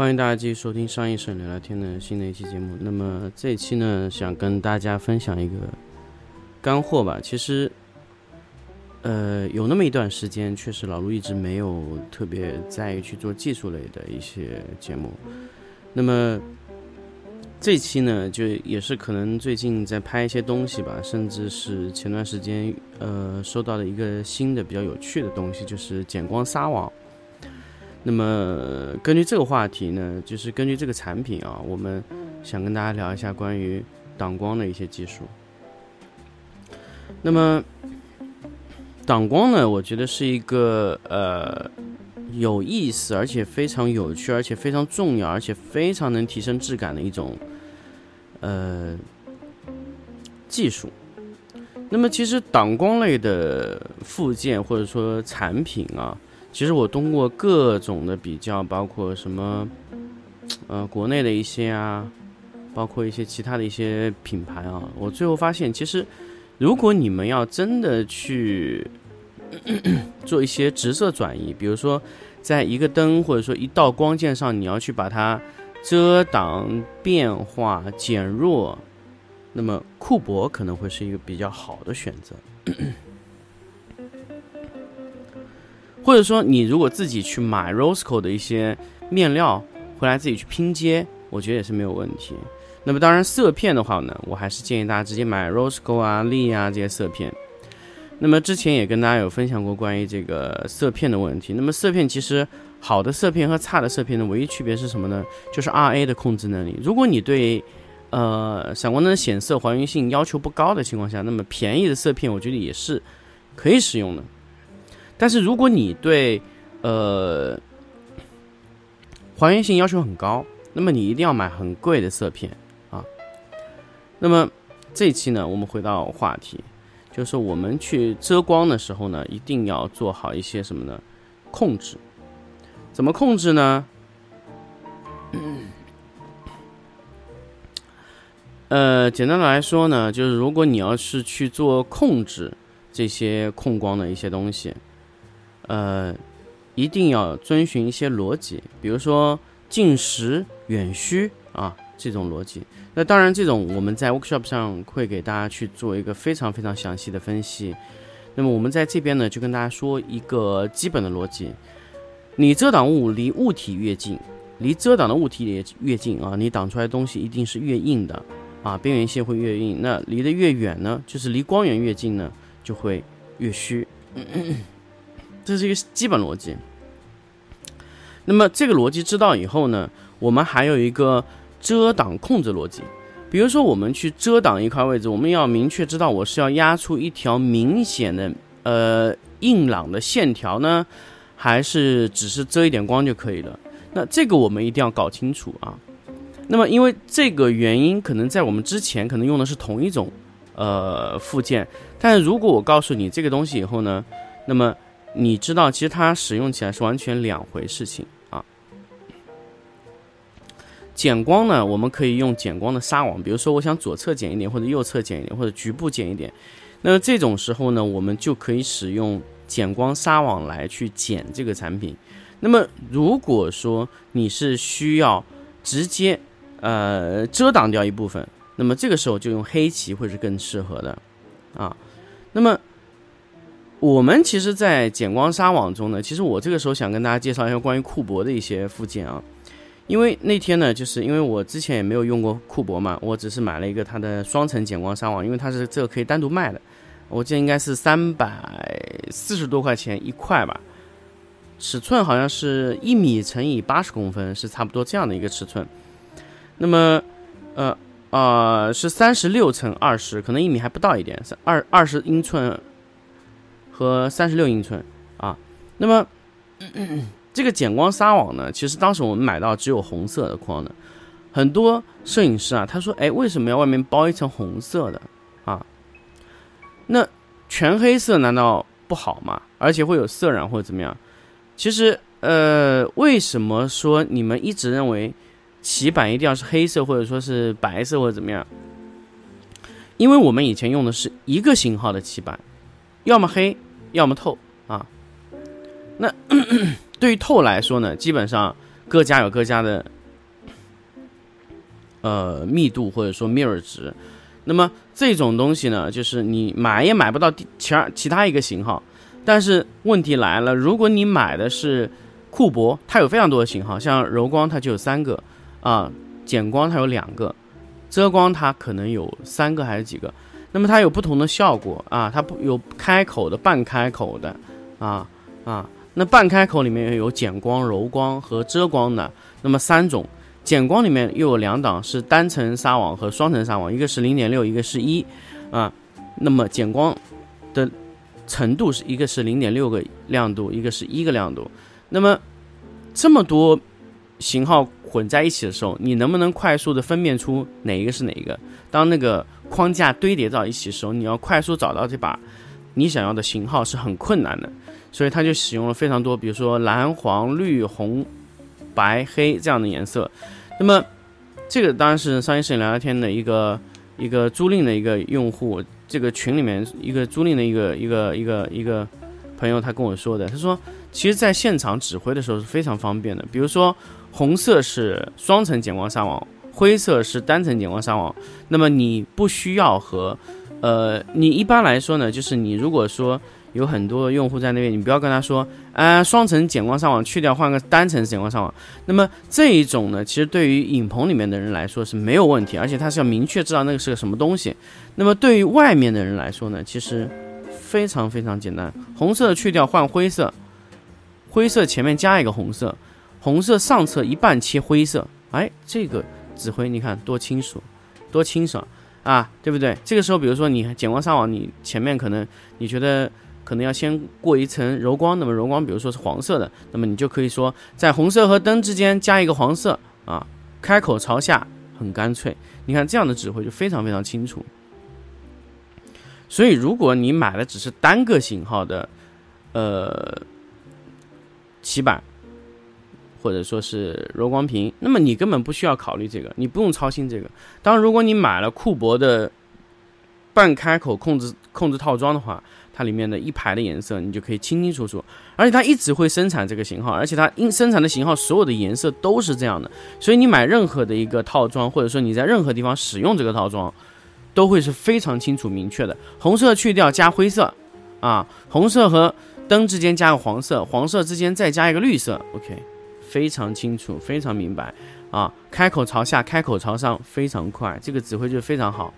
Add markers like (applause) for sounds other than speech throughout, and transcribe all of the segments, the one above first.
欢迎大家继续收听商业摄影聊聊天的新的一期节目。那么这一期呢，想跟大家分享一个干货吧。其实，呃，有那么一段时间，确实老陆一直没有特别在意去做技术类的一些节目。那么这期呢，就也是可能最近在拍一些东西吧，甚至是前段时间呃收到的一个新的比较有趣的东西，就是减光纱网。那么根据这个话题呢，就是根据这个产品啊，我们想跟大家聊一下关于挡光的一些技术。那么挡光呢，我觉得是一个呃有意思，而且非常有趣，而且非常重要，而且非常能提升质感的一种呃技术。那么其实挡光类的附件或者说产品啊。其实我通过各种的比较，包括什么，呃，国内的一些啊，包括一些其他的一些品牌啊，我最后发现，其实如果你们要真的去 (coughs) 做一些直射转移，比如说在一个灯或者说一道光线上，你要去把它遮挡、变化、减弱，那么库珀可能会是一个比较好的选择。或者说，你如果自己去买 Rosco 的一些面料回来自己去拼接，我觉得也是没有问题。那么当然色片的话呢，我还是建议大家直接买 Rosco 啊、丽啊这些色片。那么之前也跟大家有分享过关于这个色片的问题。那么色片其实好的色片和差的色片的唯一区别是什么呢？就是 RA 的控制能力。如果你对呃闪光灯的显色还原性要求不高的情况下，那么便宜的色片我觉得也是可以使用的。但是如果你对，呃，还原性要求很高，那么你一定要买很贵的色片啊。那么这一期呢，我们回到话题，就是我们去遮光的时候呢，一定要做好一些什么呢？控制。怎么控制呢？呃，简单的来说呢，就是如果你要是去做控制这些控光的一些东西。呃，一定要遵循一些逻辑，比如说近实远虚啊这种逻辑。那当然，这种我们在 workshop 上会给大家去做一个非常非常详细的分析。那么我们在这边呢，就跟大家说一个基本的逻辑：你遮挡物离物体越近，离遮挡的物体也越近啊，你挡出来的东西一定是越硬的啊，边缘线会越硬。那离得越远呢，就是离光源越近呢，就会越虚。这是一个基本逻辑。那么这个逻辑知道以后呢，我们还有一个遮挡控制逻辑。比如说，我们去遮挡一块位置，我们要明确知道我是要压出一条明显的呃硬朗的线条呢，还是只是遮一点光就可以了？那这个我们一定要搞清楚啊。那么因为这个原因，可能在我们之前可能用的是同一种呃附件，但是如果我告诉你这个东西以后呢，那么你知道，其实它使用起来是完全两回事情啊。减光呢，我们可以用减光的纱网，比如说我想左侧减一点，或者右侧减一点，或者局部减一点。那这种时候呢，我们就可以使用减光纱网来去减这个产品。那么如果说你是需要直接呃遮挡掉一部分，那么这个时候就用黑棋会是更适合的啊。那么。我们其实，在减光纱网中呢，其实我这个时候想跟大家介绍一下关于库博的一些附件啊，因为那天呢，就是因为我之前也没有用过库博嘛，我只是买了一个它的双层减光纱网，因为它是这个可以单独卖的，我记得应该是三百四十多块钱一块吧，尺寸好像是一米乘以八十公分，是差不多这样的一个尺寸，那么，呃啊，是三十六乘二十，可能一米还不到一点，是二二十英寸。和三十六英寸啊，那么 (clears throat) 这个减光纱网呢，其实当时我们买到只有红色的框的，很多摄影师啊，他说：“哎，为什么要外面包一层红色的啊？那全黑色难道不好吗？而且会有色染或者怎么样？其实，呃，为什么说你们一直认为起板一定要是黑色或者说是白色或者怎么样？因为我们以前用的是一个型号的起板，要么黑，要么透啊。那 (coughs) 对于透来说呢，基本上各家有各家的。”呃，密度或者说 mirror 值，那么这种东西呢，就是你买也买不到其他其他一个型号。但是问题来了，如果你买的是库珀，它有非常多的型号，像柔光它就有三个啊，减光它有两个，遮光它可能有三个还是几个。那么它有不同的效果啊，它不有开口的、半开口的啊啊，那半开口里面有减光、柔光和遮光的，那么三种。减光里面又有两档是单层纱网和双层纱网，一个是零点六，一个是一，啊，那么减光的程度是一个是零点六个亮度，一个是一个亮度，那么这么多型号混在一起的时候，你能不能快速的分辨出哪一个是哪一个？当那个框架堆叠到一起的时候，你要快速找到这把你想要的型号是很困难的，所以他就使用了非常多，比如说蓝、黄、绿、红。白黑这样的颜色，那么这个当然是商业摄影聊聊天的一个一个租赁的一个用户，这个群里面一个租赁的一个一个一个一个朋友他跟我说的，他说其实在现场指挥的时候是非常方便的，比如说红色是双层减光纱网，灰色是单层减光上网，那么你不需要和呃你一般来说呢，就是你如果说。有很多用户在那边，你不要跟他说，啊，双层减光上网去掉，换个单层减光上网。那么这一种呢，其实对于影棚里面的人来说是没有问题，而且他是要明确知道那个是个什么东西。那么对于外面的人来说呢，其实非常非常简单，红色去掉换灰色，灰色前面加一个红色，红色上侧一半切灰色，哎，这个指挥你看多清楚，多清爽啊，对不对？这个时候，比如说你减光纱网，你前面可能你觉得。可能要先过一层柔光，那么柔光比如说是黄色的，那么你就可以说在红色和灯之间加一个黄色啊，开口朝下，很干脆。你看这样的指挥就非常非常清楚。所以如果你买的只是单个型号的，呃，起板或者说是柔光屏，那么你根本不需要考虑这个，你不用操心这个。当然，如果你买了库珀的半开口控制控制套装的话，它里面的一排的颜色，你就可以清清楚楚，而且它一直会生产这个型号，而且它因生产的型号所有的颜色都是这样的，所以你买任何的一个套装，或者说你在任何地方使用这个套装，都会是非常清楚明确的。红色去掉加灰色，啊，红色和灯之间加个黄色，黄色之间再加一个绿色，OK，非常清楚，非常明白，啊，开口朝下，开口朝上，非常快，这个指挥就非常好。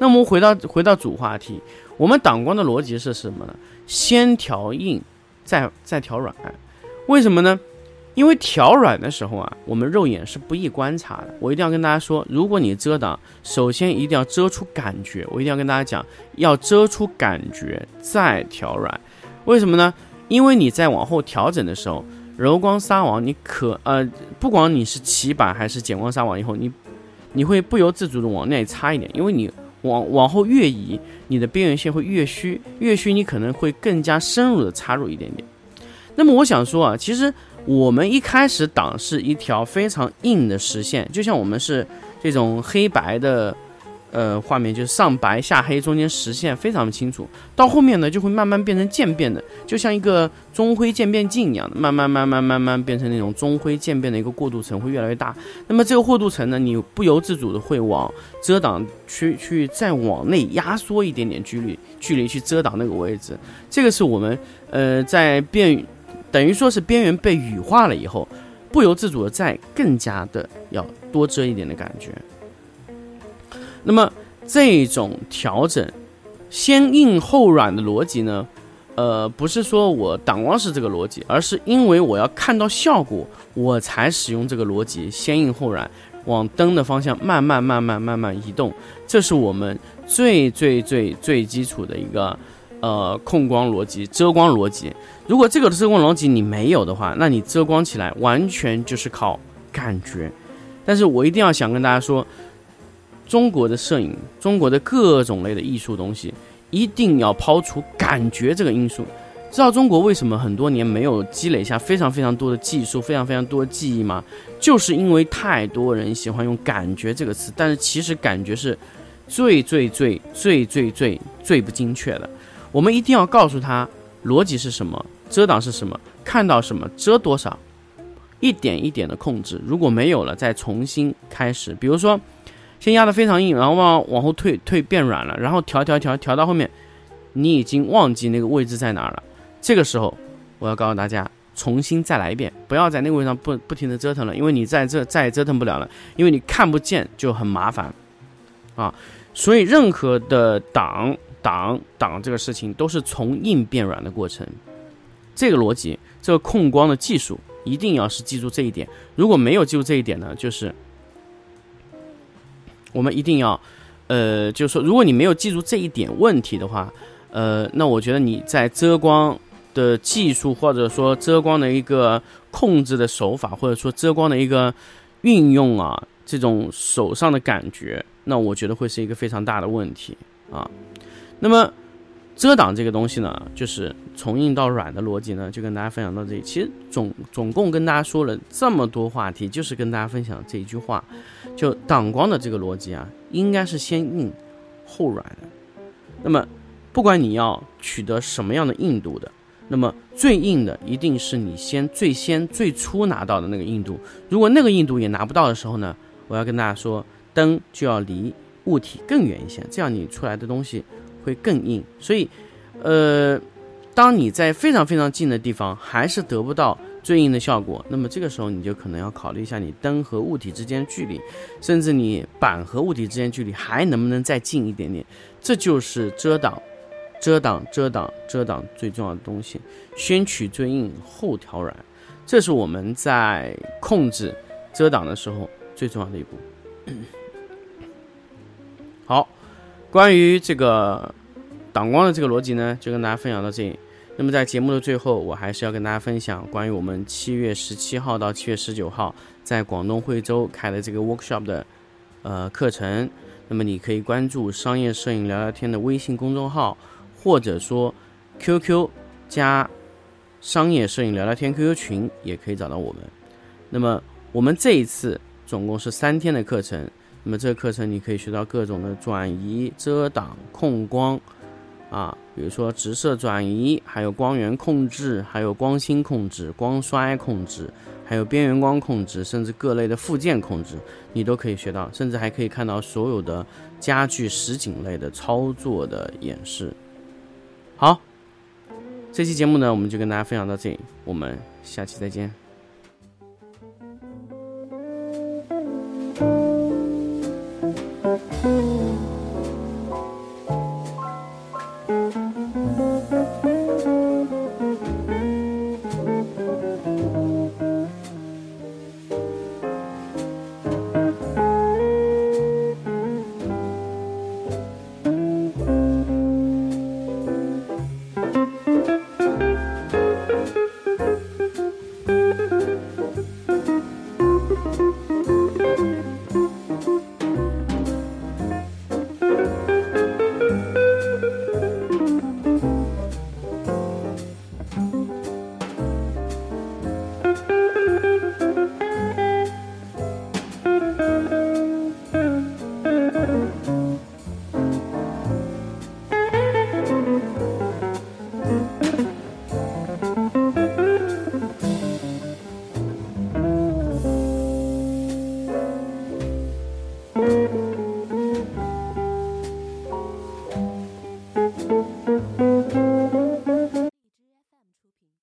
那我们回到回到主话题。我们挡光的逻辑是什么呢？先调硬，再再调软。为什么呢？因为调软的时候啊，我们肉眼是不易观察的。我一定要跟大家说，如果你遮挡，首先一定要遮出感觉。我一定要跟大家讲，要遮出感觉再调软。为什么呢？因为你在往后调整的时候，柔光纱网你可呃，不管你是起板还是减光纱网，以后你你会不由自主的往那里插一点，因为你。往往后越移，你的边缘线会越虚，越虚你可能会更加深入的插入一点点。那么我想说啊，其实我们一开始挡是一条非常硬的实线，就像我们是这种黑白的。呃，画面就是上白下黑，中间实线非常的清楚。到后面呢，就会慢慢变成渐变的，就像一个中灰渐变镜一样的，慢慢慢慢慢慢变成那种中灰渐变的一个过渡层，会越来越大。那么这个过渡层呢，你不由自主的会往遮挡区去再往内压缩一点点距离，距离去遮挡那个位置。这个是我们呃在变，等于说是边缘被羽化了以后，不由自主的再更加的要多遮一点的感觉。那么这种调整，先硬后软的逻辑呢？呃，不是说我挡光是这个逻辑，而是因为我要看到效果，我才使用这个逻辑，先硬后软，往灯的方向慢慢慢慢慢慢移动。这是我们最最最最基础的一个呃控光逻辑、遮光逻辑。如果这个遮光逻辑你没有的话，那你遮光起来完全就是靠感觉。但是我一定要想跟大家说，中国的摄影，中国的各种类的艺术东西，一定要抛除感觉这个因素。知道中国为什么很多年没有积累下非常非常多的技术，非常非常多的记忆吗？就是因为太多人喜欢用“感觉”这个词，但是其实感觉是最最最最最最最不精确的。我们一定要告诉他逻辑是什么，遮挡是什么，看到什么遮多少，一点一点的控制。如果没有了，再重新开始。比如说，先压的非常硬，然后往往后退退变软了，然后调调调调到后面，你已经忘记那个位置在哪了。这个时候，我要告诉大家，重新再来一遍，不要在那个位置上不不停的折腾了，因为你在这再也折腾不了了，因为你看不见就很麻烦，啊，所以任何的挡挡挡这个事情都是从硬变软的过程，这个逻辑，这个控光的技术一定要是记住这一点，如果没有记住这一点呢，就是我们一定要，呃，就是说，如果你没有记住这一点问题的话，呃，那我觉得你在遮光。的技术，或者说遮光的一个控制的手法，或者说遮光的一个运用啊，这种手上的感觉，那我觉得会是一个非常大的问题啊。那么遮挡这个东西呢，就是从硬到软的逻辑呢，就跟大家分享到这里。其实总总共跟大家说了这么多话题，就是跟大家分享这一句话，就挡光的这个逻辑啊，应该是先硬后软的。那么不管你要取得什么样的硬度的。那么最硬的一定是你先最先最初拿到的那个硬度。如果那个硬度也拿不到的时候呢，我要跟大家说，灯就要离物体更远一些，这样你出来的东西会更硬。所以，呃，当你在非常非常近的地方还是得不到最硬的效果，那么这个时候你就可能要考虑一下你灯和物体之间距离，甚至你板和物体之间距离还能不能再近一点点。这就是遮挡。遮挡，遮挡，遮挡，最重要的东西，先取最硬，后调软，这是我们在控制遮挡的时候最重要的一步。(coughs) 好，关于这个挡光的这个逻辑呢，就跟大家分享到这里。那么在节目的最后，我还是要跟大家分享关于我们七月十七号到七月十九号在广东惠州开的这个 workshop 的呃课程。那么你可以关注商业摄影聊聊天的微信公众号。或者说，QQ 加商业摄影聊聊天 QQ 群也可以找到我们。那么我们这一次总共是三天的课程。那么这个课程你可以学到各种的转移、遮挡、控光啊，比如说直射转移，还有光源控制，还有光芯控制、光衰控制，还有边缘光控制，甚至各类的附件控制，你都可以学到。甚至还可以看到所有的家具实景类的操作的演示。好，这期节目呢，我们就跟大家分享到这里，我们下期再见。